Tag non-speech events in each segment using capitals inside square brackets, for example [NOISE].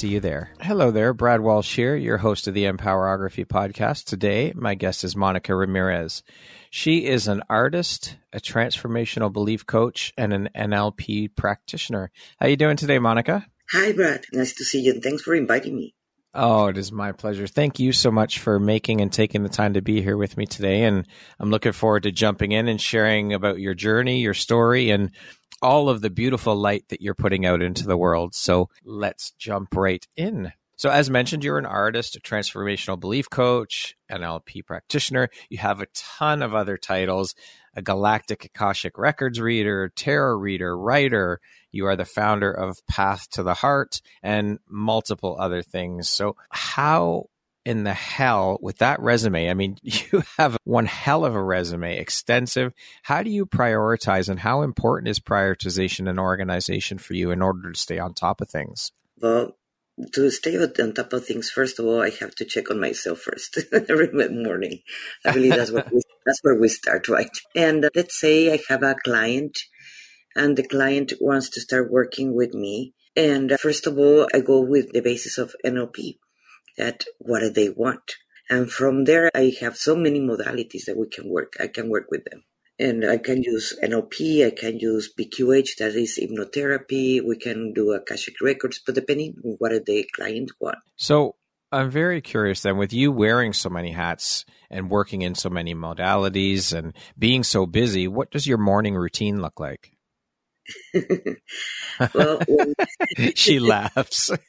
see you there. Hello there, Brad Walsh here, your host of the Empowerography podcast. Today, my guest is Monica Ramirez. She is an artist, a transformational belief coach, and an NLP practitioner. How are you doing today, Monica? Hi, Brad. Nice to see you, and thanks for inviting me. Oh, it is my pleasure. Thank you so much for making and taking the time to be here with me today. And I'm looking forward to jumping in and sharing about your journey, your story, and all of the beautiful light that you're putting out into the world. So let's jump right in. So, as mentioned, you're an artist, a transformational belief coach, NLP practitioner. You have a ton of other titles a galactic Akashic records reader, tarot reader, writer. You are the founder of Path to the Heart and multiple other things. So, how in the hell with that resume? I mean, [LAUGHS] you have one hell of a resume, extensive. How do you prioritize and how important is prioritization and organization for you in order to stay on top of things? Well, to stay on top of things, first of all, I have to check on myself first [LAUGHS] every morning. I believe that's what we, [LAUGHS] that's where we start, right? And uh, let's say I have a client, and the client wants to start working with me. And uh, first of all, I go with the basis of NLP that what do they want? And from there, I have so many modalities that we can work. I can work with them. And I can use NLP, I can use BQH, that is hypnotherapy. We can do Akashic Records, but depending on what the client want. So I'm very curious then, with you wearing so many hats and working in so many modalities and being so busy, what does your morning routine look like? [LAUGHS] well, when... [LAUGHS] she laughs. [LAUGHS]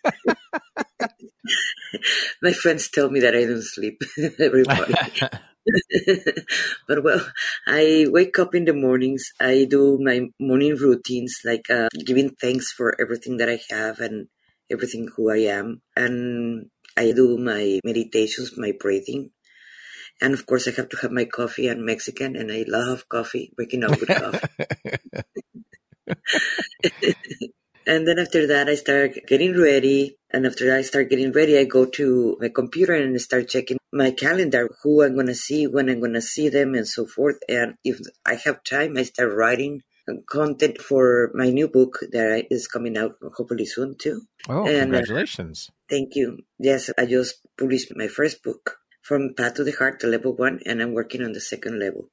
My friends tell me that I don't sleep. [LAUGHS] Everybody. [LAUGHS] but well, I wake up in the mornings. I do my morning routines, like uh, giving thanks for everything that I have and everything who I am. And I do my meditations, my breathing. And of course, I have to have my coffee. I'm Mexican and I love coffee, waking up with coffee. [LAUGHS] and then after that, I start getting ready. And after I start getting ready, I go to my computer and start checking my calendar, who I'm going to see, when I'm going to see them, and so forth. And if I have time, I start writing content for my new book that is coming out hopefully soon too. Oh, and, uh, congratulations. Thank you. Yes, I just published my first book from Path to the Heart to level one, and I'm working on the second level.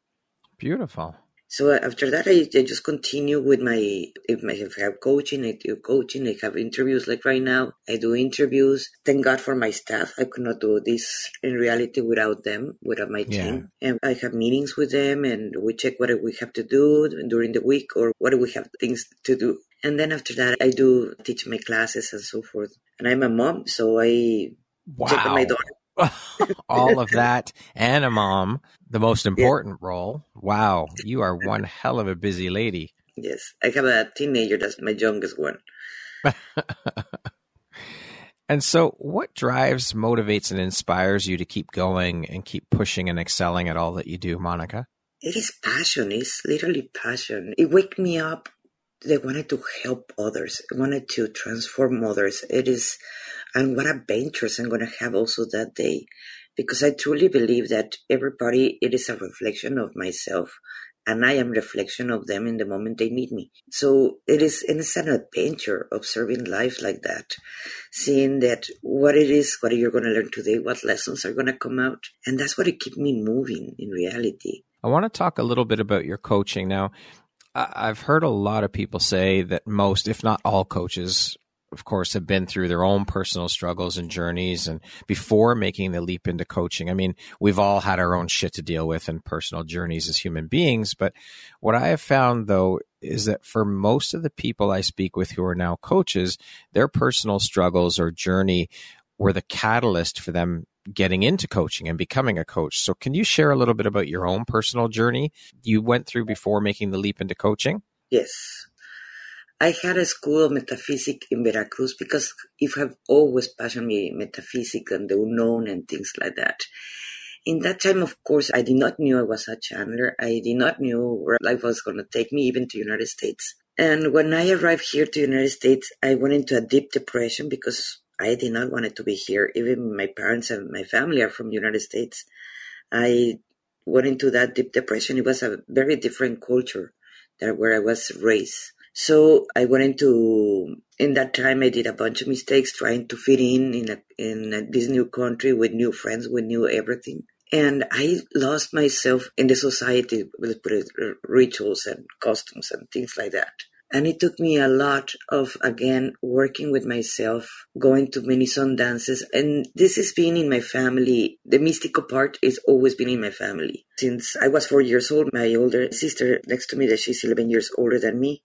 Beautiful. So uh, after that, I, I just continue with my, if I have coaching, I do coaching, I have interviews like right now, I do interviews. Thank God for my staff. I could not do this in reality without them, without my team. Yeah. And I have meetings with them and we check what we have to do during the week or what we have things to do. And then after that, I do teach my classes and so forth. And I'm a mom, so I wow. check on my daughter [LAUGHS] all of that and a mom, the most important yeah. role. Wow, you are one hell of a busy lady. Yes, I have a teenager. That's my youngest one. [LAUGHS] and so, what drives, motivates, and inspires you to keep going and keep pushing and excelling at all that you do, Monica? It is passion. It's literally passion. It wake me up. They wanted to help others. I wanted to transform others. It is and what adventures I'm going to have also that day. Because I truly believe that everybody, it is a reflection of myself and I am reflection of them in the moment they meet me. So it is, and it's an adventure observing life like that, seeing that what it is, what you're going to learn today, what lessons are going to come out. And that's what it keeps me moving in reality. I want to talk a little bit about your coaching now. I've heard a lot of people say that most, if not all coaches, of course, have been through their own personal struggles and journeys and before making the leap into coaching. I mean, we've all had our own shit to deal with and personal journeys as human beings. But what I have found though is that for most of the people I speak with who are now coaches, their personal struggles or journey were the catalyst for them getting into coaching and becoming a coach. So can you share a little bit about your own personal journey you went through before making the leap into coaching? Yes. I had a school of metaphysics in Veracruz because if I've always passionate me metaphysics and the unknown and things like that. In that time, of course, I did not knew I was a channeler. I did not knew where life was going to take me, even to United States. And when I arrived here to United States, I went into a deep depression because I did not want to be here. Even my parents and my family are from United States. I went into that deep depression. It was a very different culture than where I was raised. So I went into in that time I did a bunch of mistakes trying to fit in in a, in a, this new country with new friends, with new everything. And I lost myself in the society with rituals and costumes and things like that. And it took me a lot of, again, working with myself, going to many sun dances. And this has been in my family. The mystical part has always been in my family. Since I was four years old, my older sister next to me, that she's 11 years older than me,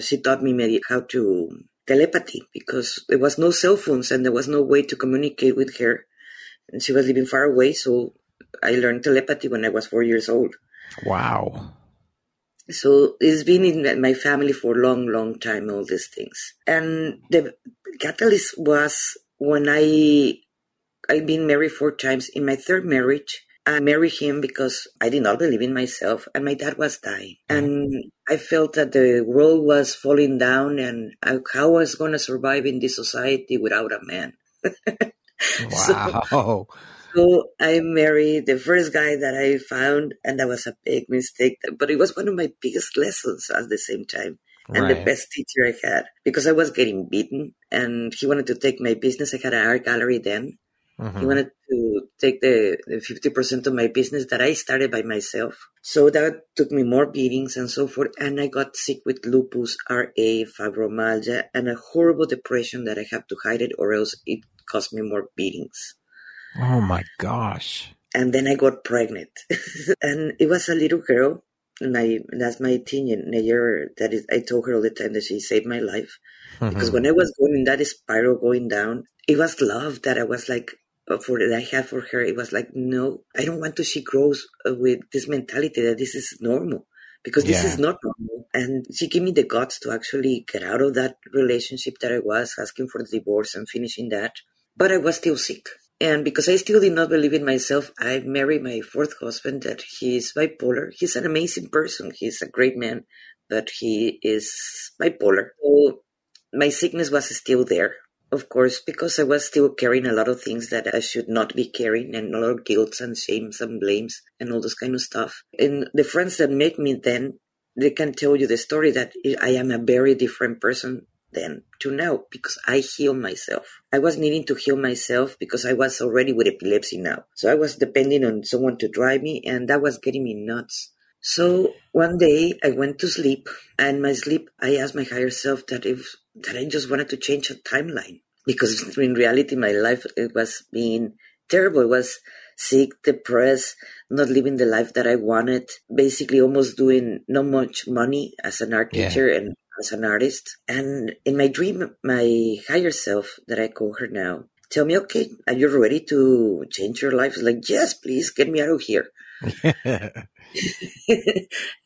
she taught me maybe how to telepathy because there was no cell phones and there was no way to communicate with her. And she was living far away, so I learned telepathy when I was four years old. Wow. So it's been in my family for a long, long time, all these things. And the catalyst was when I, I've been married four times. In my third marriage, I married him because I did not believe in myself and my dad was dying. Mm-hmm. And I felt that the world was falling down and I, how I was going to survive in this society without a man. [LAUGHS] wow. So, so I married the first guy that I found, and that was a big mistake. But it was one of my biggest lessons at the same time, and right. the best teacher I had because I was getting beaten, and he wanted to take my business. I had an art gallery then. Mm-hmm. He wanted to take the fifty percent of my business that I started by myself. So that took me more beatings and so forth, and I got sick with lupus, RA, fibromyalgia, and a horrible depression that I have to hide it, or else it cost me more beatings. Oh my gosh. And then I got pregnant. [LAUGHS] and it was a little girl. And I, that's my teenager that is, I told her all the time that she saved my life. Mm-hmm. Because when I was going in that spiral going down, it was love that I was like, for that I had for her. It was like, no, I don't want to. She grows uh, with this mentality that this is normal because this yeah. is not normal. And she gave me the guts to actually get out of that relationship that I was asking for the divorce and finishing that. But I was still sick. And because I still did not believe in myself, I married my fourth husband that he's bipolar. He's an amazing person. He's a great man, but he is bipolar. So my sickness was still there, of course, because I was still carrying a lot of things that I should not be carrying and a lot of guilt and shames and blames and all this kind of stuff. And the friends that met me then, they can tell you the story that I am a very different person then to now because I heal myself. I was needing to heal myself because I was already with epilepsy now. So I was depending on someone to drive me and that was getting me nuts. So one day I went to sleep and my sleep I asked my higher self that if that I just wanted to change a timeline because [LAUGHS] in reality my life it was being terrible. It was sick, depressed, not living the life that I wanted, basically almost doing not much money as an art teacher yeah. and as an artist. And in my dream, my higher self that I call her now, tell me, okay, are you ready to change your life? It's like, yes, please get me out of here. [LAUGHS]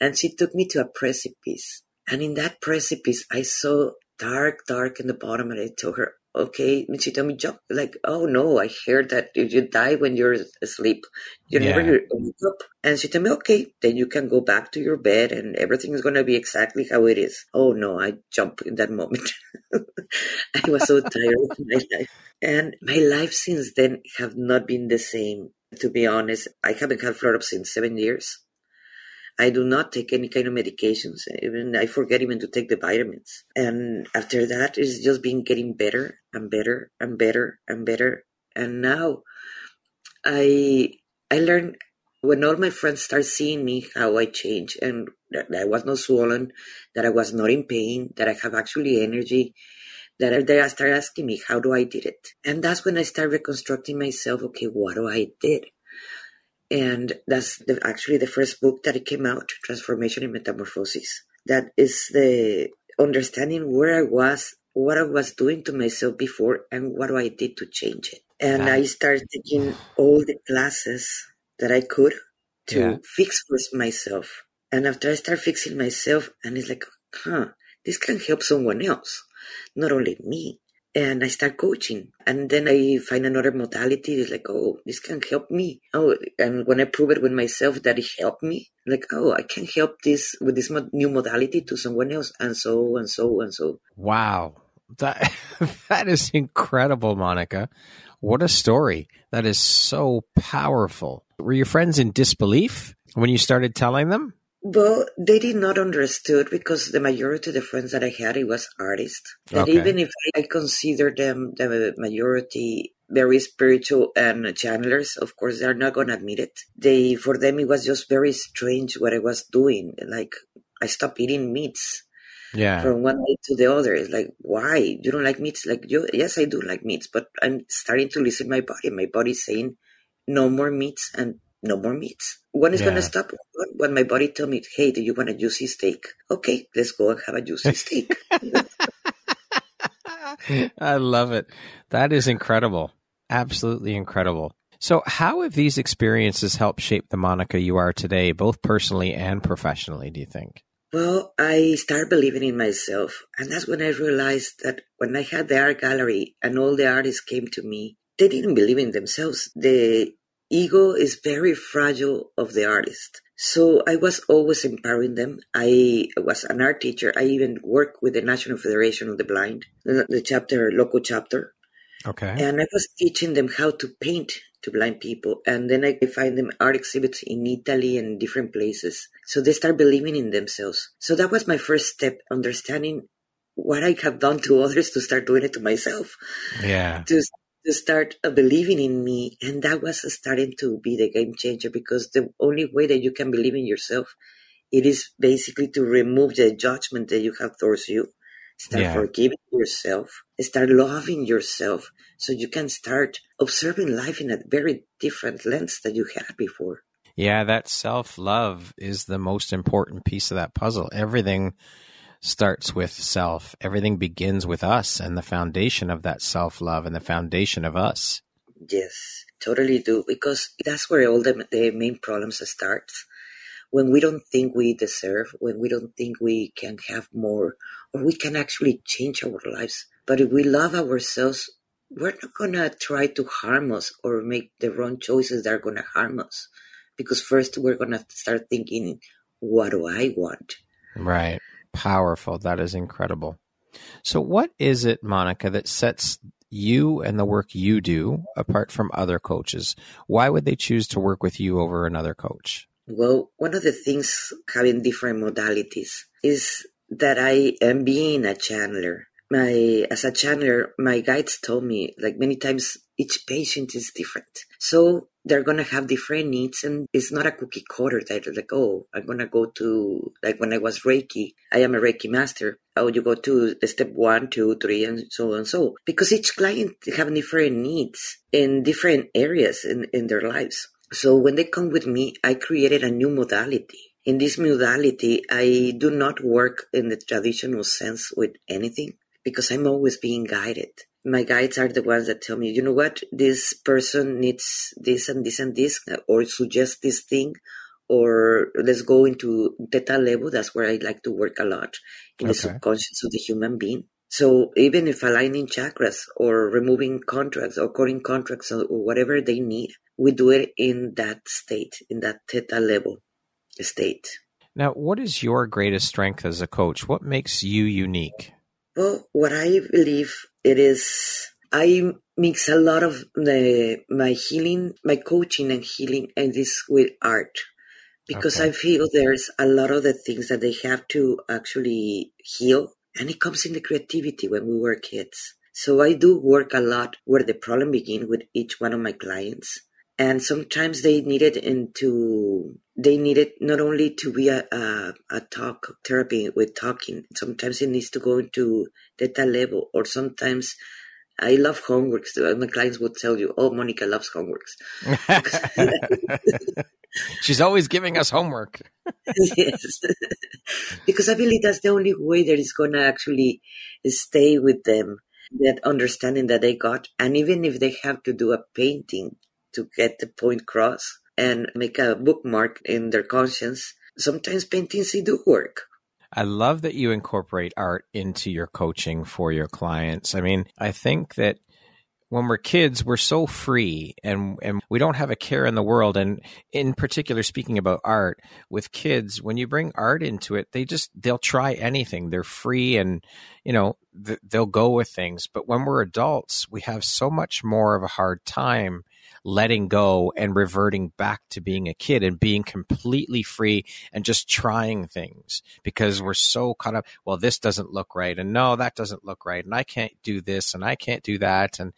and she took me to a precipice. And in that precipice, I saw dark, dark in the bottom. And I told her, okay. And she told me, jump. Like, oh no, I heard that if you die when you're asleep, you yeah. never wake up. And she told me, okay, then you can go back to your bed and everything is going to be exactly how it is. Oh no, I jumped in that moment. [LAUGHS] I was so tired of my life. And my life since then have not been the same. To be honest, I haven't had flare-ups in seven years. I do not take any kind of medications. Even I forget even to take the vitamins. And after that, it's just been getting better and better and better and better. And now, I I learned when all my friends start seeing me how I change and that I was not swollen, that I was not in pain, that I have actually energy, that they start asking me, how do I did it? And that's when I start reconstructing myself. Okay, what do I did? And that's the, actually the first book that it came out, Transformation and Metamorphosis. That is the understanding where I was, what I was doing to myself before, and what do I did to change it. And I started taking all the classes that I could to yeah. fix first myself. And after I start fixing myself, and it's like, huh, this can help someone else, not only me. And I start coaching. And then I find another modality. It's like, oh, this can help me. Oh, and when I prove it with myself that it helped me, like, oh, I can help this with this new modality to someone else. And so, and so, and so. Wow. That, [LAUGHS] that is incredible, Monica. What a story. That is so powerful. Were your friends in disbelief when you started telling them? Well, they did not understood because the majority of the friends that I had, it was artists. And okay. even if I consider them the majority very spiritual and channelers, of course, they're not going to admit it. They, for them, it was just very strange what I was doing. Like, I stopped eating meats. Yeah. From one day to the other. It's like, why? You don't like meats? Like, you, yes, I do like meats, but I'm starting to listen my body. My body's saying no more meats and no more meats. When is yeah. going to stop? When my body tell me, hey, do you want a juicy steak? Okay, let's go and have a juicy steak. [LAUGHS] [LAUGHS] I love it. That is incredible. Absolutely incredible. So, how have these experiences helped shape the Monica you are today, both personally and professionally, do you think? Well, I started believing in myself. And that's when I realized that when I had the art gallery and all the artists came to me, they didn't believe in themselves. The ego is very fragile of the artist. So I was always empowering them. I was an art teacher. I even worked with the National Federation of the Blind, the, the chapter, local chapter. Okay. And I was teaching them how to paint to blind people. And then I find them art exhibits in Italy and different places. So they start believing in themselves. So that was my first step, understanding what I have done to [LAUGHS] others to start doing it to myself. Yeah. To to start uh, believing in me. And that was starting to be the game changer because the only way that you can believe in yourself, it is basically to remove the judgment that you have towards you. Start yeah. forgiving yourself. Start loving yourself so you can start observing life in a very different lens that you had before. Yeah, that self love is the most important piece of that puzzle. Everything starts with self. Everything begins with us and the foundation of that self love and the foundation of us. Yes, totally do. Because that's where all the, the main problems start. When we don't think we deserve, when we don't think we can have more, or we can actually change our lives. But if we love ourselves, we're not going to try to harm us or make the wrong choices that are going to harm us. Because first we're going to start thinking, what do I want? Right. Powerful. That is incredible. So, what is it, Monica, that sets you and the work you do apart from other coaches? Why would they choose to work with you over another coach? Well, one of the things having different modalities is that I am being a channeler. My as a channeler, my guides told me like many times each patient is different. So they're gonna have different needs and it's not a cookie cutter that like, oh, I'm gonna go to like when I was Reiki, I am a Reiki master. Oh, you go to step one, two, three, and so on and so. Because each client have different needs in different areas in, in their lives. So when they come with me, I created a new modality. In this modality, I do not work in the traditional sense with anything because I'm always being guided my guides are the ones that tell me, you know what, this person needs this and this and this, uh, or suggest this thing, or let's go into theta level. That's where I like to work a lot in okay. the subconscious of the human being. So even if aligning chakras or removing contracts or cutting contracts or whatever they need, we do it in that state, in that theta level state. Now, what is your greatest strength as a coach? What makes you unique? Well, what I believe it is, I mix a lot of the my healing, my coaching and healing, and this with art, because okay. I feel there's a lot of the things that they have to actually heal, and it comes in the creativity when we were kids. So I do work a lot where the problem begins with each one of my clients and sometimes they needed into they needed not only to be a, a, a talk therapy with talking sometimes it needs to go into theta level or sometimes I love homeworks. My clients would tell you, "Oh, Monica loves homeworks." [LAUGHS] [LAUGHS] She's always giving us homework. [LAUGHS] yes, because I believe that's the only way that is going to actually stay with them. That understanding that they got, and even if they have to do a painting to get the point across and make a bookmark in their conscience, sometimes paintings do work. I love that you incorporate art into your coaching for your clients. I mean, I think that when we're kids, we're so free and, and we don't have a care in the world. And in particular, speaking about art with kids, when you bring art into it, they just, they'll try anything. They're free and, you know, th- they'll go with things. But when we're adults, we have so much more of a hard time letting go and reverting back to being a kid and being completely free and just trying things because we're so caught up. Well, this doesn't look right. And no, that doesn't look right. And I can't do this and I can't do that. And,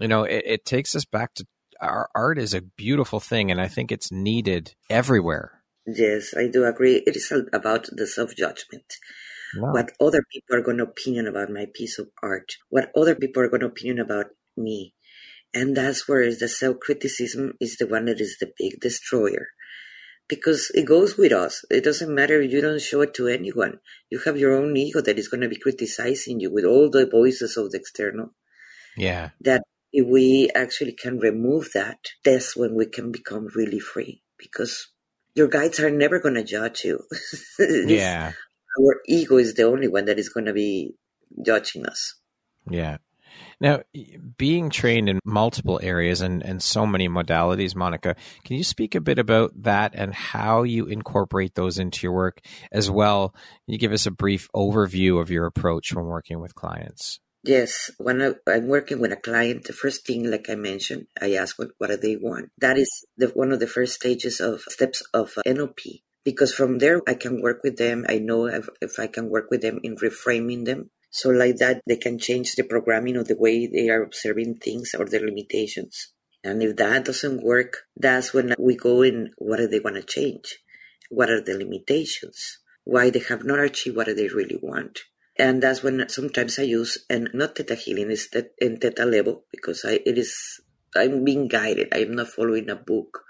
you know, it, it takes us back to our art is a beautiful thing. And I think it's needed everywhere. Yes, I do agree. It is about the self judgment. Wow. What other people are going to opinion about my piece of art, what other people are going to opinion about me. And that's where the self criticism is the one that is the big destroyer. Because it goes with us. It doesn't matter if you don't show it to anyone. You have your own ego that is going to be criticizing you with all the voices of the external. Yeah. That if we actually can remove that, that's when we can become really free. Because your guides are never going to judge you. [LAUGHS] yeah. Our ego is the only one that is going to be judging us. Yeah. Now, being trained in multiple areas and, and so many modalities, Monica, can you speak a bit about that and how you incorporate those into your work as well? Can you give us a brief overview of your approach when working with clients? Yes, when I, am working with a client, the first thing, like I mentioned, I ask what, what do they want. That is the, one of the first stages of steps of uh, NLP because from there I can work with them. I know if, if I can work with them in reframing them so like that, they can change the programming of the way they are observing things or their limitations. And if that doesn't work, that's when we go in, what do they want to change? What are the limitations? Why they have not achieved what they really want? And that's when sometimes I use, and not theta healing, is that in theta level, because I, it is, I'm being guided. I'm not following a book.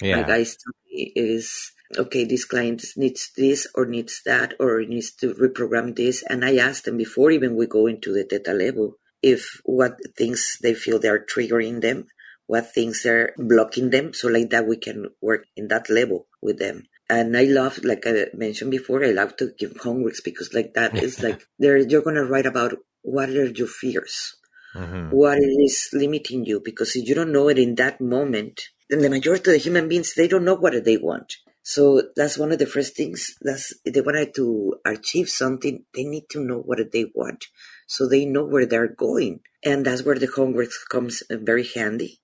Yeah. Guys tell me it is okay, this client needs this or needs that or needs to reprogram this. And I ask them before even we go into the theta level if what things they feel they are triggering them, what things are blocking them. So like that we can work in that level with them. And I love, like I mentioned before, I love to give homeworks because like that is [LAUGHS] like there you're gonna write about what are your fears. Mm-hmm. What is limiting you? Because if you don't know it in that moment, then the majority of the human beings they don't know what they want. So that's one of the first things. That's they wanted to achieve something. They need to know what they want, so they know where they're going, and that's where the homework comes very handy.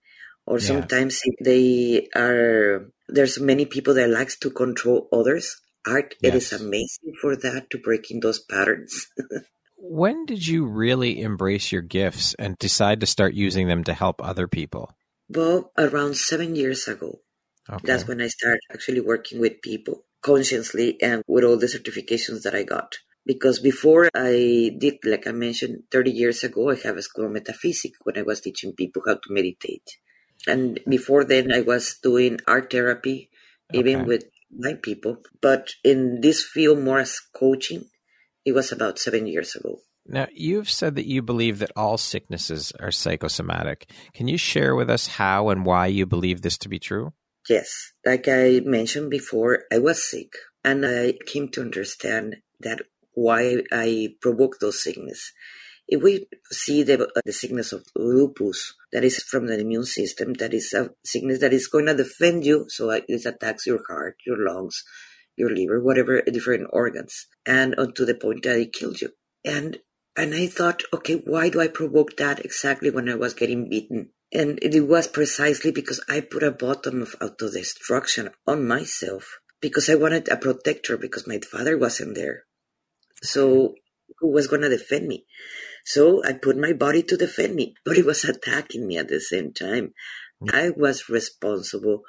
Or yeah. sometimes they are there's many people that likes to control others. Art yes. it is amazing for that to break in those patterns. [LAUGHS] when did you really embrace your gifts and decide to start using them to help other people? Well, around seven years ago. Okay. That's when I started actually working with people consciously and with all the certifications that I got. Because before I did, like I mentioned, 30 years ago, I have a school of metaphysics when I was teaching people how to meditate. And mm-hmm. before then, I was doing art therapy, even okay. with my people. But in this field, more as coaching, it was about seven years ago. Now, you've said that you believe that all sicknesses are psychosomatic. Can you share with us how and why you believe this to be true? Yes, like I mentioned before, I was sick and I came to understand that why I provoked those sickness. If we see the, uh, the sickness of lupus, that is from the immune system, that is a sickness that is going to defend you, so it attacks your heart, your lungs, your liver, whatever different organs, and to the point that it kills you. And and I thought, okay, why do I provoke that exactly when I was getting beaten and it was precisely because I put a button of auto-destruction on myself because I wanted a protector because my father wasn't there. So who was going to defend me? So I put my body to defend me, [LAUGHS] but it was attacking me at the same time. Mm. I was responsible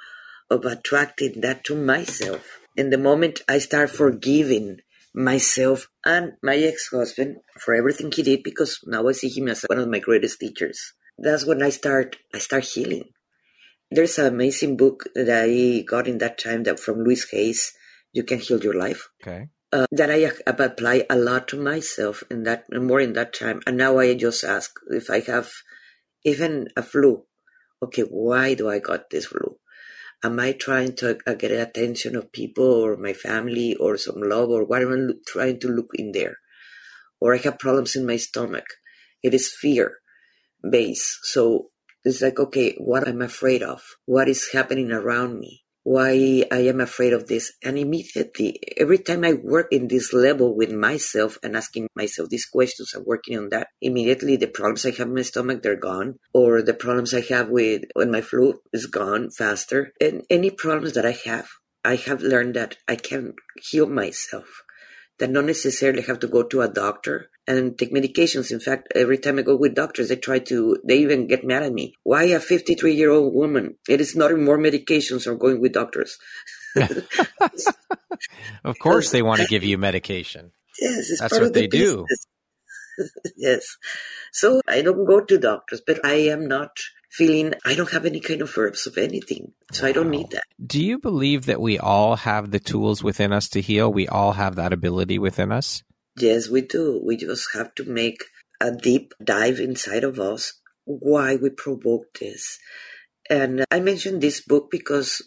of attracting that to myself. And the moment I start forgiving myself and my ex-husband for everything he did because now I see him as one of my greatest teachers. That's when I start I start healing. There's an amazing book that I got in that time that from Louise Hayes, You Can Heal Your Life. Okay. Uh, that I have applied a lot to myself in that more in that time. And now I just ask if I have even a flu. Okay, why do I got this flu? Am I trying to uh, get attention of people or my family or some love or what am I trying to look in there? Or I have problems in my stomach. It is fear base. So it's like, okay, what I'm afraid of, what is happening around me, why I am afraid of this. And immediately, every time I work in this level with myself and asking myself these questions and working on that, immediately the problems I have in my stomach, they're gone. Or the problems I have with when my flu is gone faster. And any problems that I have, I have learned that I can heal myself that not necessarily have to go to a doctor and take medications. In fact, every time I go with doctors, they try to, they even get mad at me. Why a 53 year old woman? It is not more medications or going with doctors. [LAUGHS] of course, they want to give you medication. Yes, that's what the they business. do. [LAUGHS] yes. So I don't go to doctors, but I am not feeling I don't have any kind of herbs of anything. So wow. I don't need that. Do you believe that we all have the tools within us to heal? We all have that ability within us? Yes, we do. We just have to make a deep dive inside of us why we provoke this. And I mentioned this book because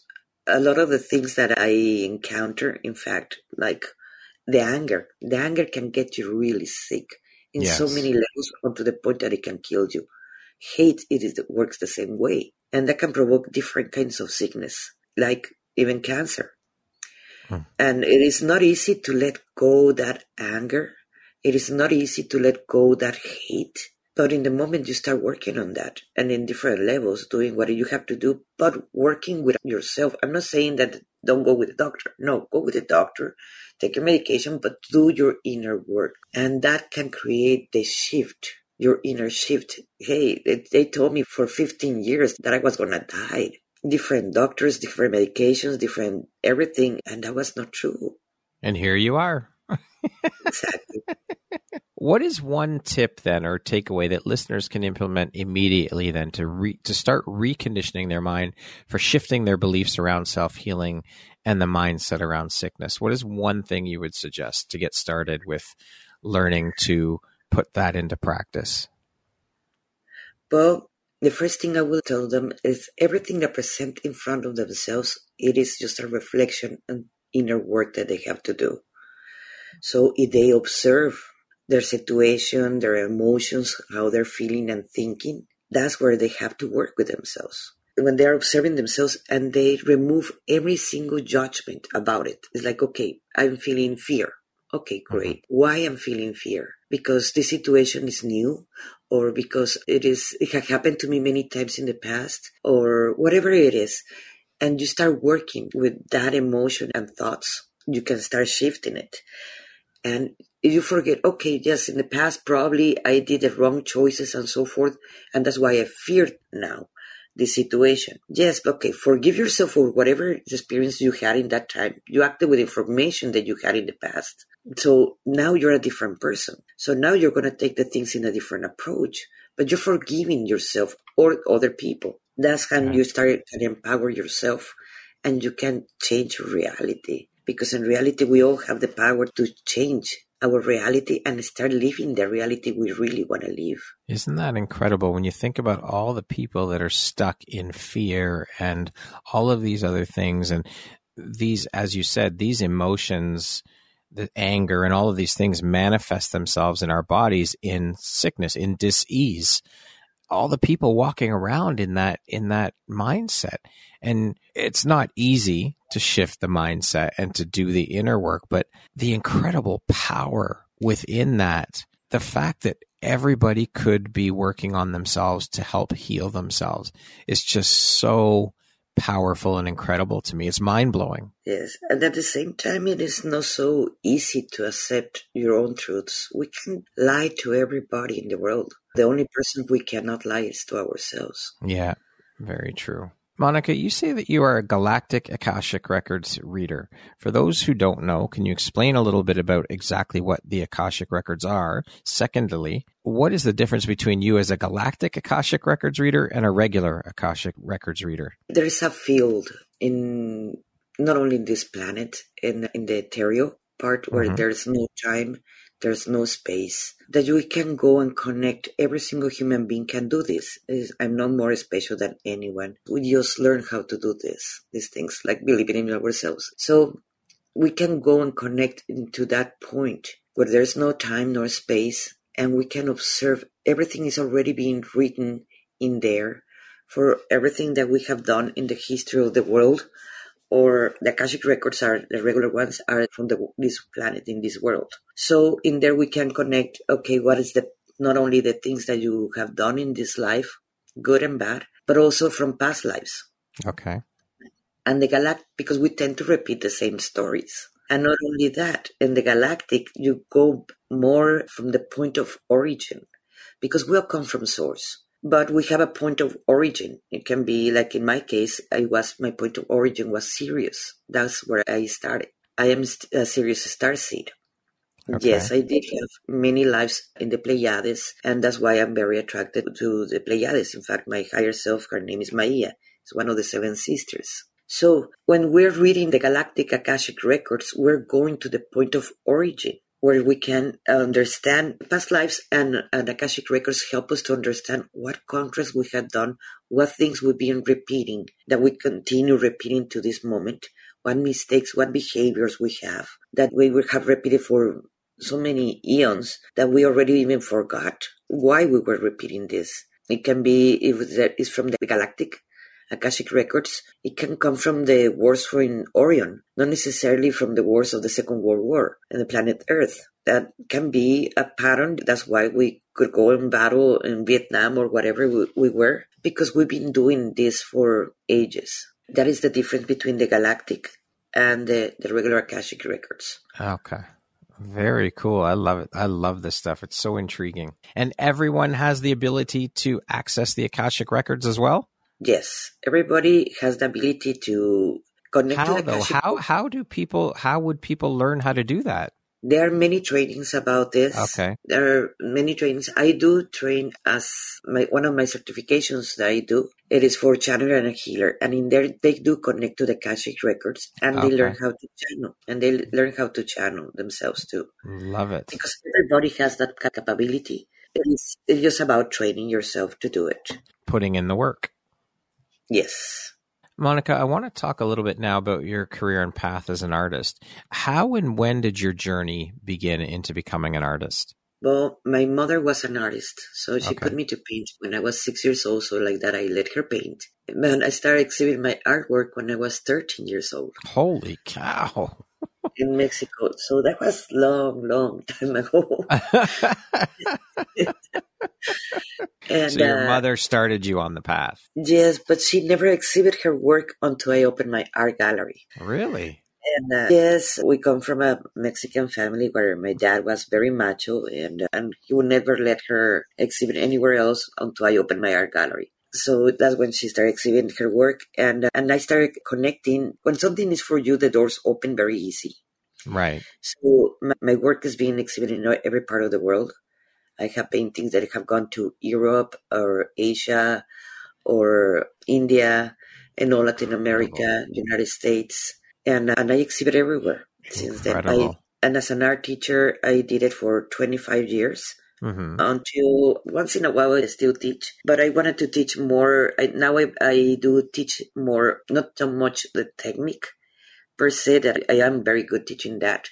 a lot of the things that I encounter, in fact, like the anger, the anger can get you really sick in yes. so many levels, up to the point that it can kill you hate it works the same way. And that can provoke different kinds of sickness, like even cancer. Hmm. And it is not easy to let go that anger. It is not easy to let go that hate. But in the moment you start working on that and in different levels, doing what you have to do, but working with yourself. I'm not saying that don't go with the doctor. No, go with the doctor, take your medication, but do your inner work. And that can create the shift your inner shift. Hey, they, they told me for 15 years that I was going to die. Different doctors, different medications, different everything. And that was not true. And here you are. exactly. [LAUGHS] What is one tip then or takeaway that listeners can implement immediately then to re- to start reconditioning their mind for shifting their beliefs around self-healing and the mindset around sickness? What is one thing you would suggest to get started with learning to put that into practice? Well, the first thing I will tell them is everything they present in front of themselves, it is just a reflection and inner work that they have to do. So if they observe their situation, their emotions, how they're feeling and thinking, that's where they have to work with themselves. When they're observing themselves and they remove every single judgment about it, it's like, okay, I'm feeling fear. Okay, great. Mm-hmm. Why I'm feeling fear? Because the situation is new or because it is, it has happened to me many times in the past or whatever it is. And you start working with that emotion and thoughts. You can start shifting it. And you forget, okay, yes, in the past, probably I did the wrong choices and so forth. And that's why I fear now the situation. Yes, okay, forgive yourself for whatever experience you had in that time. You acted with information that you had in the past. So now you're a different person. So now you're going to take the things in a different approach, but you're forgiving yourself or other people. That's how you start to empower yourself and you can change reality because in reality, we all have the power to change our reality and start living the reality we really want to live. Isn't that incredible when you think about all the people that are stuck in fear and all of these other things and these as you said these emotions the anger and all of these things manifest themselves in our bodies in sickness in disease all the people walking around in that in that mindset. And it's not easy to shift the mindset and to do the inner work but the incredible power within that the fact that everybody could be working on themselves to help heal themselves is just so powerful and incredible to me. It's mind blowing. Yes. And at the same time, it is not so easy to accept your own truths. We can lie to everybody in the world. The only person we cannot lie is to ourselves. Yeah. Very true. Monica, you say that you are a Galactic Akashic Records reader. For those who don't know, can you explain a little bit about exactly what the Akashic Records are? Secondly, what is the difference between you as a Galactic Akashic Records reader and a regular Akashic Records reader? There is a field in not only in this planet, in, in the ethereal part where mm-hmm. there's no time, there's no space that we can go and connect every single human being can do this. I'm not more special than anyone. We just learn how to do this these things like believing in ourselves. So we can go and connect into that point where there's no time nor space and we can observe everything is already being written in there for everything that we have done in the history of the world or the Akashic records are the regular ones are from the, this planet in this world. So in there we can connect. Okay, what is the not only the things that you have done in this life, good and bad, but also from past lives. Okay. And the galactic because we tend to repeat the same stories. And not only that, in the galactic, you go more from the point of origin because we all come from source but we have a point of origin. It can be like in my case, I was my point of origin was Sirius. That's where I started. I am a uh, Sirius star seed. Okay. Yes, I did have many lives in the Pleiades, and that's why I'm very attracted to the Pleiades. In fact, my higher self, her name is Maia. It's one of the seven sisters. So when we're reading the Galactic Akashic records, we're going to the point of origin where we can understand past lives and, and Akashic records help us to understand what contrasts we have done, what things we've been repeating that we continue repeating to this moment, what mistakes, what behaviors we have that we have repeated for so many eons that we already even forgot why we were repeating this. It can be if it's from the galactic Akashic records, it can come from the wars for in Orion, not necessarily from the wars of the Second World War and the planet Earth. That can be a pattern. That's why we could go and battle in Vietnam or whatever we, we were, because we've been doing this for ages. That is the difference between the galactic and the, the regular Akashic records. Okay. Very cool. I love it. I love this stuff. It's so intriguing. And everyone has the ability to access the Akashic records as well? Yes, everybody has the ability to connect how, to the? How how do people how would people learn how to do that? There are many trainings about this. Okay. There are many trainings. I do train as my one of my certifications that I do. It is for channeler and a healer, and in there they do connect to the Akashic records, and okay. they learn how to channel, and they learn how to channel themselves too. Love it. Because everybody has that capability. It is it's just about training yourself to do it. Putting in the work. Yes. Monica, I want to talk a little bit now about your career and path as an artist. How and when did your journey begin into becoming an artist? Well, my mother was an artist, so she okay. put me to paint when I was six years old. So, like that, I let her paint. And I started exhibiting my artwork when I was 13 years old. Holy cow. [LAUGHS] in Mexico. So that was long, long time ago. [LAUGHS] and, so your uh, mother started you on the path. Yes, but she never exhibited her work until I opened my art gallery. Really? And uh, yes, we come from a Mexican family where my dad was very macho, and and he would never let her exhibit anywhere else until I opened my art gallery. So that's when she started exhibiting her work, and uh, and I started connecting. When something is for you, the doors open very easy. Right. So my, my work is being exhibited in every part of the world. I have paintings that have gone to Europe or Asia or India and all Latin America, United States, and and I exhibit everywhere since then. I, and as an art teacher, I did it for 25 years. Mm-hmm. Until once in a while, I still teach, but I wanted to teach more. I, now I, I do teach more, not so much the technique per se, that I am very good teaching that,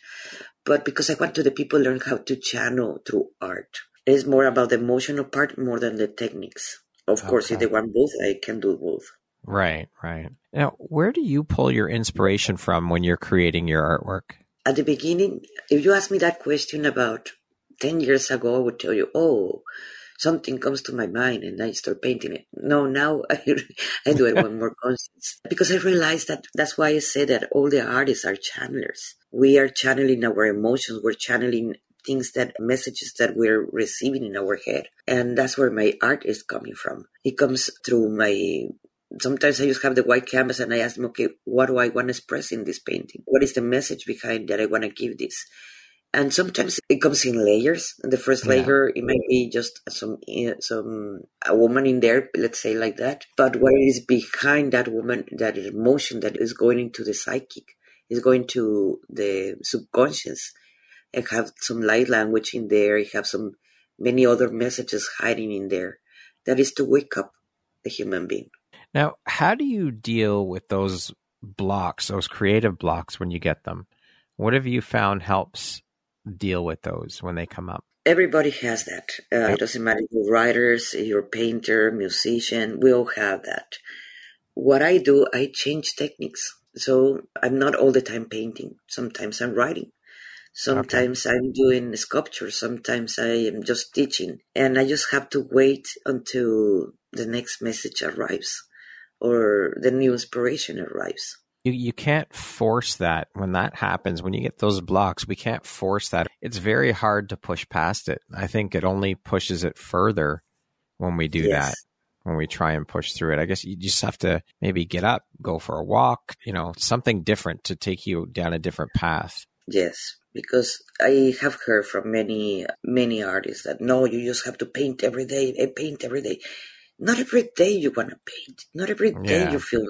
but because I want to the people learn how to channel through art. It is more about the emotional part more than the techniques. Of okay. course, if they want both, I can do both. Right, right. Now, where do you pull your inspiration from when you're creating your artwork? At the beginning, if you ask me that question about 10 years ago, I would tell you, oh, something comes to my mind and I start painting it. No, now [LAUGHS] I, I do it with more [LAUGHS] conscience because I realize that that's why I say that all the artists are channelers. We are channeling our emotions. We're channeling things that messages that we're receiving in our head. And that's where my art is coming from. It comes through my sometimes I just have the white canvas and I ask them, okay, what do I want to express in this painting? What is the message behind that I want to give this? And sometimes it comes in layers. And the first layer, it might be just some eh, some a woman in there, let's say like that. But what is behind that woman, that emotion that is going into the psychic, is going to the subconscious. I have some light language in there. I have some many other messages hiding in there. That is to wake up the human being. Now, how do you deal with those blocks, those creative blocks when you get them? What have you found helps deal with those when they come up? Everybody has that. Uh, It doesn't matter if you're writers, you're painter, musician, we all have that. What I do, I change techniques. So I'm not all the time painting. Sometimes I'm writing. Sometimes okay. I'm doing sculpture. Sometimes I am just teaching. And I just have to wait until the next message arrives or the new inspiration arrives you, you can't force that. When that happens when you get those blocks we can't force that. It's very hard to push past it. I think it only pushes it further when we do yes. that when we try and push through it. I guess you just have to maybe get up go for a walk you know something different to take you down a different path. Yes because i have heard from many many artists that no you just have to paint every day I paint every day. Not every day you want to paint. Not every day yeah. you feel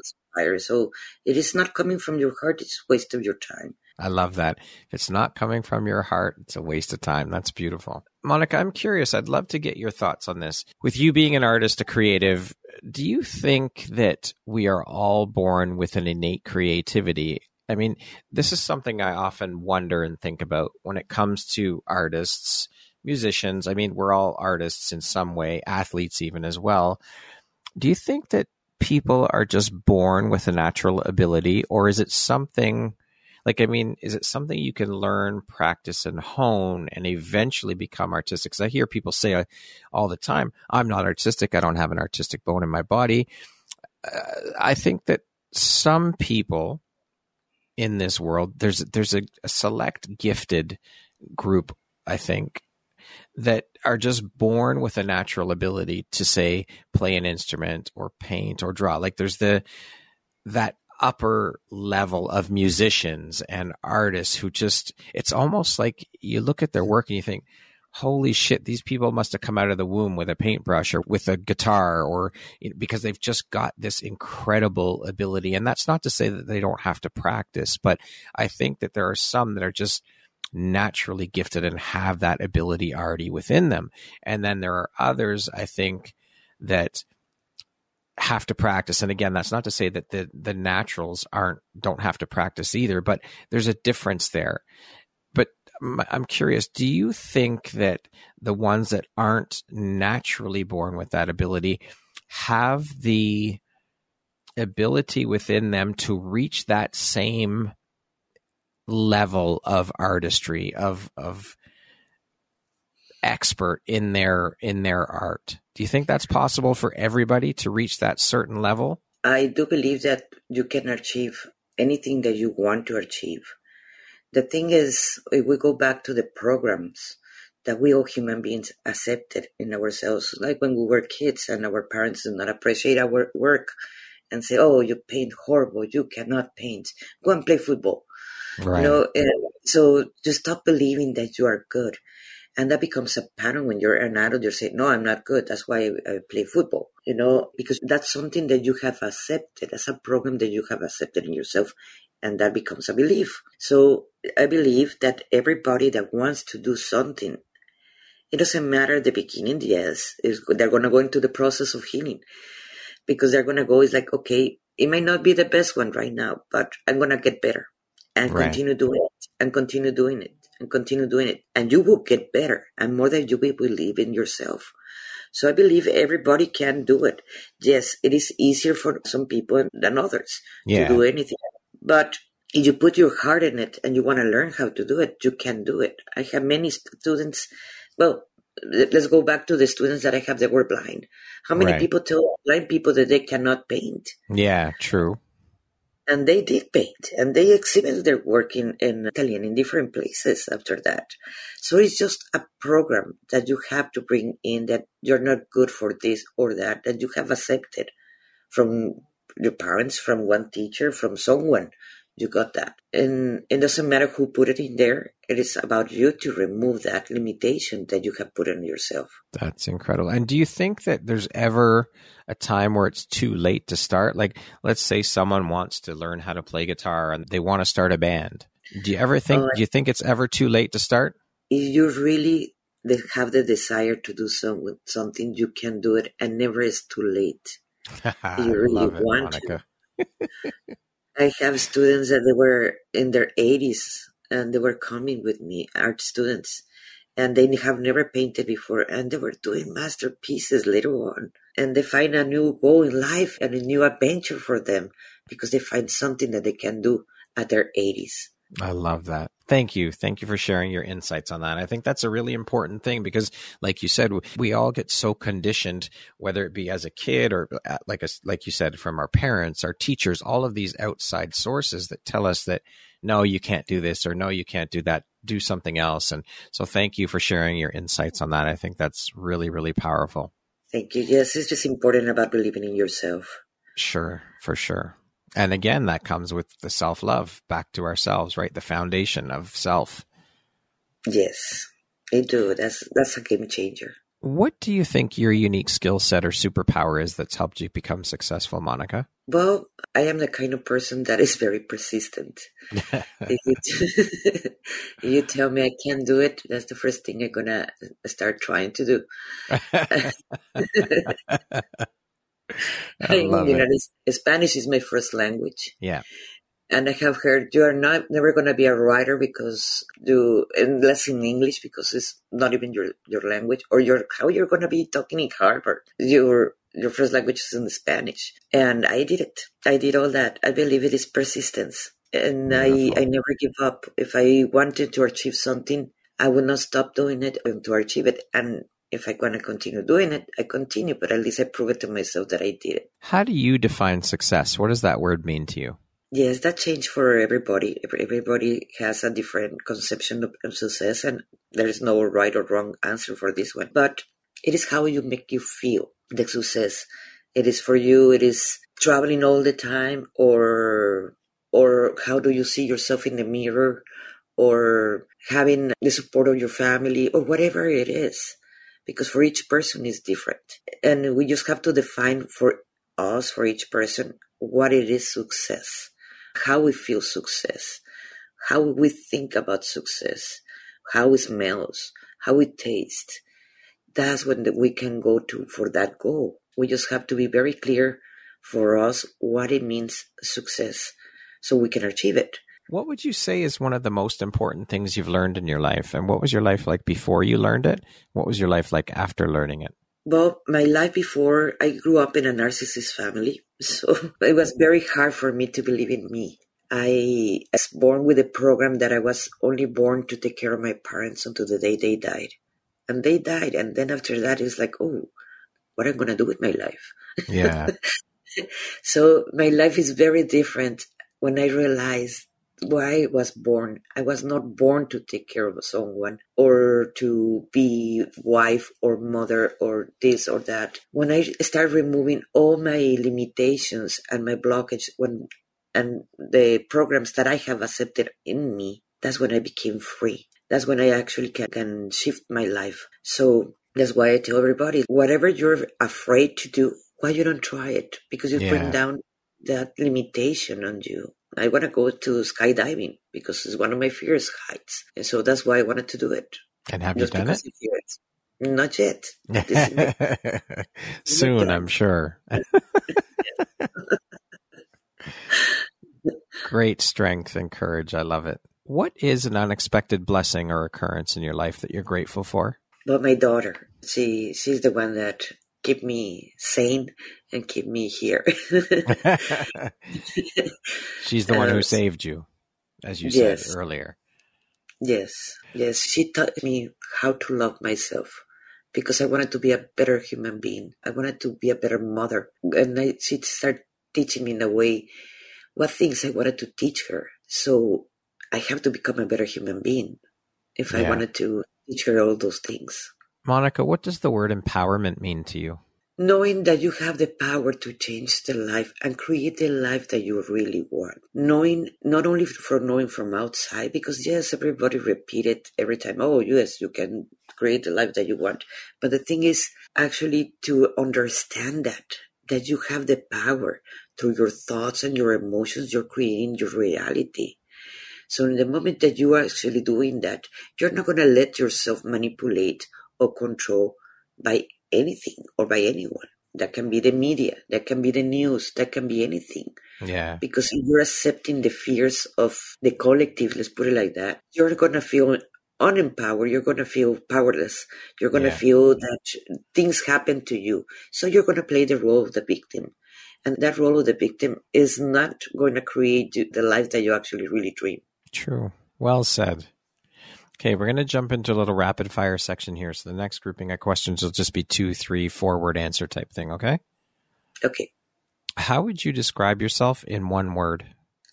so it is not coming from your heart, it's waste of your time. I love that. If it's not coming from your heart, it's a waste of time. That's beautiful. Monica, I'm curious. I'd love to get your thoughts on this. With you being an artist, a creative, do you think that we are all born with an innate creativity? I mean, this is something I often wonder and think about when it comes to artists, musicians. I mean, we're all artists in some way, athletes even as well. Do you think that people are just born with a natural ability, or is it something like, I mean, is it something you can learn, practice, and hone and eventually become artistic? Because I hear people say uh, all the time, I'm not artistic. I don't have an artistic bone in my body. Uh, I think that some people in this world, there's there's a, a select gifted group, I think, that are just born with a natural ability to say play an instrument or paint or draw. Like there's the that upper level of musicians and artists who just it's almost like you look at their work and you think holy shit these people must have come out of the womb with a paintbrush or with a guitar or because they've just got this incredible ability. And that's not to say that they don't have to practice but i think that there are some that are just naturally gifted and have that ability already within them. And then there are others, I think, that have to practice. And again, that's not to say that the the naturals aren't don't have to practice either, but there's a difference there. But I'm curious, do you think that the ones that aren't naturally born with that ability have the ability within them to reach that same level of artistry of of expert in their in their art. Do you think that's possible for everybody to reach that certain level? I do believe that you can achieve anything that you want to achieve. The thing is, if we go back to the programs that we all human beings accepted in ourselves, like when we were kids and our parents did not appreciate our work and say, "Oh, you paint horrible. You cannot paint. Go and play football." Right. You know, and so just stop believing that you are good. And that becomes a pattern when you're an adult. You're saying, no, I'm not good. That's why I play football, you know, because that's something that you have accepted as a program that you have accepted in yourself. And that becomes a belief. So I believe that everybody that wants to do something, it doesn't matter the beginning. Yes, is they're going to go into the process of healing because they're going to go, it's like, okay, it might not be the best one right now, but I'm going to get better and right. continue doing it and continue doing it and continue doing it and you will get better and more than you will believe in yourself so i believe everybody can do it yes it is easier for some people than others yeah. to do anything but if you put your heart in it and you want to learn how to do it you can do it i have many students well let's go back to the students that i have that were blind how many right. people tell blind people that they cannot paint yeah true and they did paint and they exhibited their work in, in Italian in different places after that. So it's just a program that you have to bring in that you're not good for this or that, that you have accepted from your parents, from one teacher, from someone. You got that. And it doesn't matter who put it in there. It is about you to remove that limitation that you have put on yourself. That's incredible. And do you think that there's ever a time where it's too late to start? Like, let's say someone wants to learn how to play guitar and they want to start a band. Do you ever think, uh, do you think it's ever too late to start? If you really have the desire to do some, something, you can do it and never is too late. [LAUGHS] you really it, want Monica. [LAUGHS] I have students that they were in their 80s and they were coming with me, art students, and they have never painted before and they were doing masterpieces later on. And they find a new goal in life and a new adventure for them because they find something that they can do at their 80s. I love that. Thank you. Thank you for sharing your insights on that. I think that's a really important thing because, like you said, we all get so conditioned, whether it be as a kid or uh, like a, like you said, from our parents, our teachers, all of these outside sources that tell us that no, you can't do this or no, you can't do that. Do something else. And so, thank you for sharing your insights on that. I think that's really, really powerful. Thank you. Yes, it's just important about believing in yourself. Sure, for sure. And again, that comes with the self love back to ourselves, right? The foundation of self. Yes, I do. That's that's a game changer. What do you think your unique skill set or superpower is that's helped you become successful, Monica? Well, I am the kind of person that is very persistent. [LAUGHS] if you, [LAUGHS] you, tell me I can't do it, that's the first thing I'm gonna start trying to do. [LAUGHS] [LAUGHS] I love you know, it. Spanish is my first language. Yeah. And I have heard you are not never going to be a writer because you unless in English because it's not even your, your language or your how you're going to be talking in Harvard. Your your first language is in Spanish, and I did it. I did all that. I believe it is persistence, and I I never give up. If I wanted to achieve something, I would not stop doing it to achieve it. And if I want to continue doing it, I continue, but at least I prove it to myself that I did it. How do you define success? What does that word mean to you? Yes, that changed for everybody. Everybody has a different conception of success, and there is no right or wrong answer for this one. But it is how you make you feel the success. It is for you. It is traveling all the time, or or how do you see yourself in the mirror, or having the support of your family, or whatever it is because for each person is different. And we just have to define for us, for each person, what it is success, how we feel success, how we think about success, how it smells, how it tastes. That's when we can go to for that goal. We just have to be very clear for us what it means success so we can achieve it. What would you say is one of the most important things you've learned in your life? And what was your life like before you learned it? What was your life like after learning it? Well, my life before, I grew up in a narcissist family. [LAUGHS] So it was very hard for me to believe in me. I was born with a program that I was only born to take care of my parents until the day they died. And they died. And then after that, it's like, oh, what am I going to do with my life? Yeah. [LAUGHS] so my life is very different when I realized why I was born. I was not born to take care of someone or to be wife or mother or this or that. When I start removing all my limitations and my blockage when and the programs that I have accepted in me, that's when I became free. That's when I actually can, can shift my life. So that's why I tell everybody, whatever you're afraid to do, why you don't try it? Because you yeah. bring down that limitation on you. I want to go to skydiving because it's one of my fears, heights. And so that's why I wanted to do it. And have Just you done it? Not yet. [LAUGHS] Soon, I'm sure. [LAUGHS] Great strength and courage. I love it. What is an unexpected blessing or occurrence in your life that you're grateful for? Well, my daughter. She she's the one that keep me sane and keep me here. [LAUGHS] She's the one who saved you, as you said earlier. Yes, yes. She taught me how to love myself because I wanted to be a better human being. I wanted to be a better mother. And I, she started teaching me in a way what things I wanted to teach her. So I have to become a better human being if yeah. I wanted to teach her all those things. Monica, what does the word empowerment mean to you? knowing that you have the power to change the life and create the life that you really want. Knowing not only for knowing from outside because yes everybody repeat it every time oh yes you can create the life that you want. But the thing is actually to understand that that you have the power through your thoughts and your emotions you're creating your reality. So in the moment that you are actually doing that you're not going to let yourself manipulate or control by anything or by anyone. That can be the media, that can be the news, that can be anything. Yeah. Because if you're accepting the fears of the collective, let's put it like that, you're going to feel unempowered, you're going to feel powerless, you're going to yeah. feel that things happen to you. So you're going to play the role of the victim. And that role of the victim is not going to create the life that you actually really dream. True. Well said. Okay, we're going to jump into a little rapid fire section here. So the next grouping of questions will just be two, three, four word answer type thing, okay? Okay. How would you describe yourself in one word?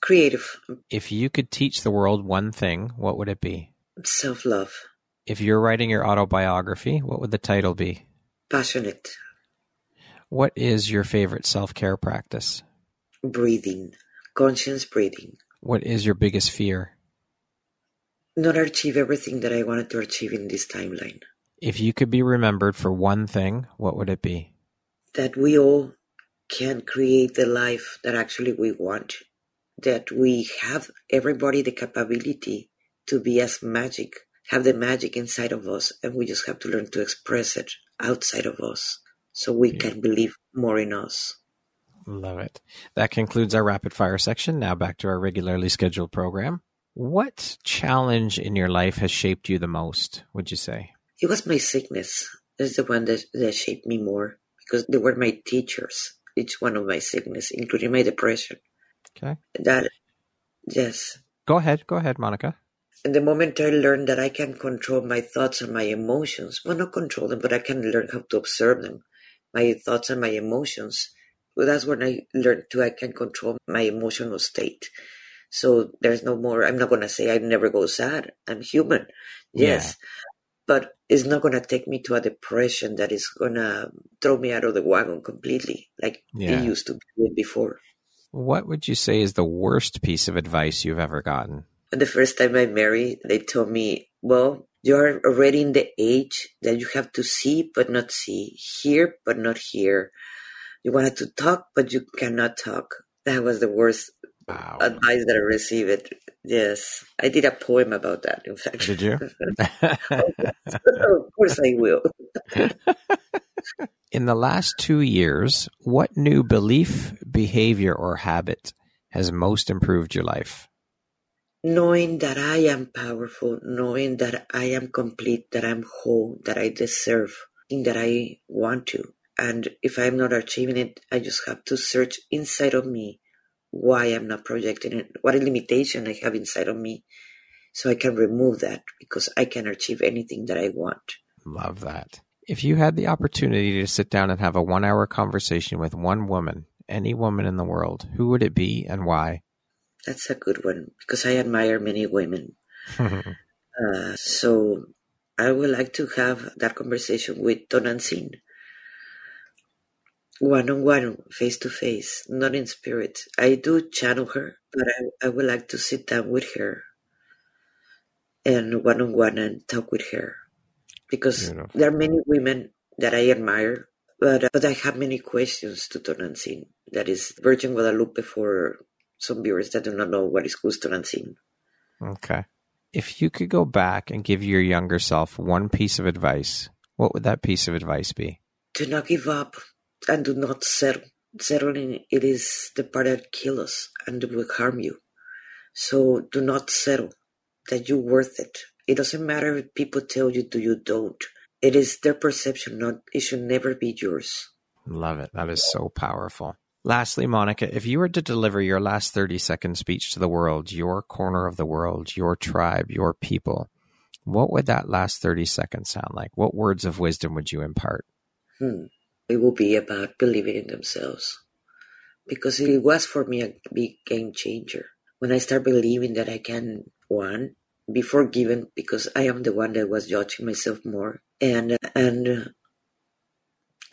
Creative. If you could teach the world one thing, what would it be? Self love. If you're writing your autobiography, what would the title be? Passionate. What is your favorite self care practice? Breathing. Conscious breathing. What is your biggest fear? Not achieve everything that I wanted to achieve in this timeline. If you could be remembered for one thing, what would it be? That we all can create the life that actually we want. That we have everybody the capability to be as magic, have the magic inside of us, and we just have to learn to express it outside of us so we yeah. can believe more in us. Love it. That concludes our rapid fire section. Now back to our regularly scheduled program. What challenge in your life has shaped you the most, would you say? It was my sickness. That's the one that, that shaped me more because they were my teachers, each one of my sickness, including my depression. Okay. That, yes. Go ahead. Go ahead, Monica. And the moment I learned that I can control my thoughts and my emotions, well, not control them, but I can learn how to observe them, my thoughts and my emotions. Well, that's when I learned to I can control my emotional state. So there's no more, I'm not going to say I never go sad. I'm human. Yes. Yeah. But it's not going to take me to a depression that is going to throw me out of the wagon completely like yeah. it used to be before. What would you say is the worst piece of advice you've ever gotten? The first time I married, they told me, well, you're already in the age that you have to see but not see, hear but not hear. You wanted to talk but you cannot talk. That was the worst wow. advice that I received. Yes, I did a poem about that. In fact, did you? [LAUGHS] of course, I will. [LAUGHS] in the last two years, what new belief, behavior, or habit has most improved your life? Knowing that I am powerful, knowing that I am complete, that I'm whole, that I deserve, that I want to. And if I'm not achieving it, I just have to search inside of me why I'm not projecting it, what a limitation I have inside of me. So I can remove that because I can achieve anything that I want. Love that. If you had the opportunity to sit down and have a one hour conversation with one woman, any woman in the world, who would it be and why? That's a good one because I admire many women. [LAUGHS] uh, so I would like to have that conversation with Tonantzin one on one, face to face, not in spirit. I do channel her, but I, I would like to sit down with her and one on one and talk with her because Beautiful. there are many women that I admire, but uh, but I have many questions to Tonantzin. That is Virgin Guadalupe for some viewers that do not know what is Gusto Tonantzin. Okay. If you could go back and give your younger self one piece of advice, what would that piece of advice be? Do not give up and do not settle. Settling it is the part that kills us and will harm you. So do not settle. That you're worth it. It doesn't matter if people tell you do you don't. It is their perception, not it should never be yours. Love it. That is so powerful. Lastly, Monica, if you were to deliver your last 30 second speech to the world, your corner of the world, your tribe, your people, what would that last 30 seconds sound like? What words of wisdom would you impart? Hmm. It will be about believing in themselves. Because it was for me a big game changer. When I start believing that I can, one, be forgiven because I am the one that was judging myself more. And, and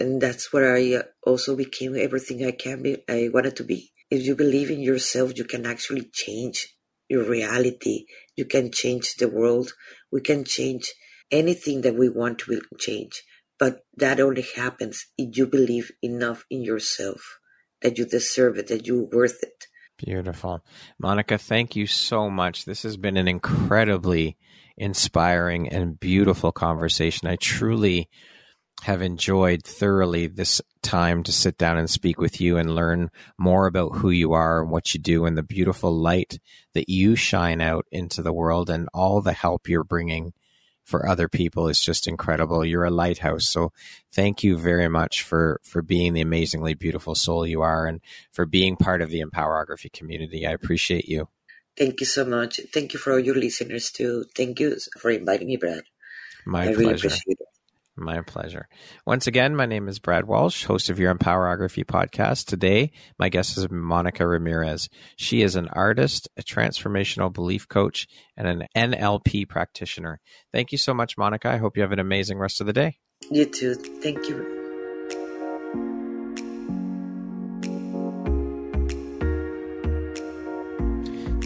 and that's where I uh, also became everything I can be. I wanted to be. If you believe in yourself, you can actually change your reality. You can change the world. We can change anything that we want to change. But that only happens if you believe enough in yourself that you deserve it, that you're worth it. Beautiful. Monica, thank you so much. This has been an incredibly inspiring and beautiful conversation. I truly have enjoyed thoroughly this time to sit down and speak with you and learn more about who you are and what you do and the beautiful light that you shine out into the world and all the help you're bringing for other people is just incredible. You're a lighthouse. So thank you very much for, for being the amazingly beautiful soul you are and for being part of the Empowerography community. I appreciate you. Thank you so much. Thank you for all your listeners too. Thank you for inviting me, Brad. My I pleasure. really appreciate it. My pleasure. Once again, my name is Brad Walsh, host of your Empowerography podcast. Today, my guest is Monica Ramirez. She is an artist, a transformational belief coach, and an NLP practitioner. Thank you so much, Monica. I hope you have an amazing rest of the day. You too. Thank you.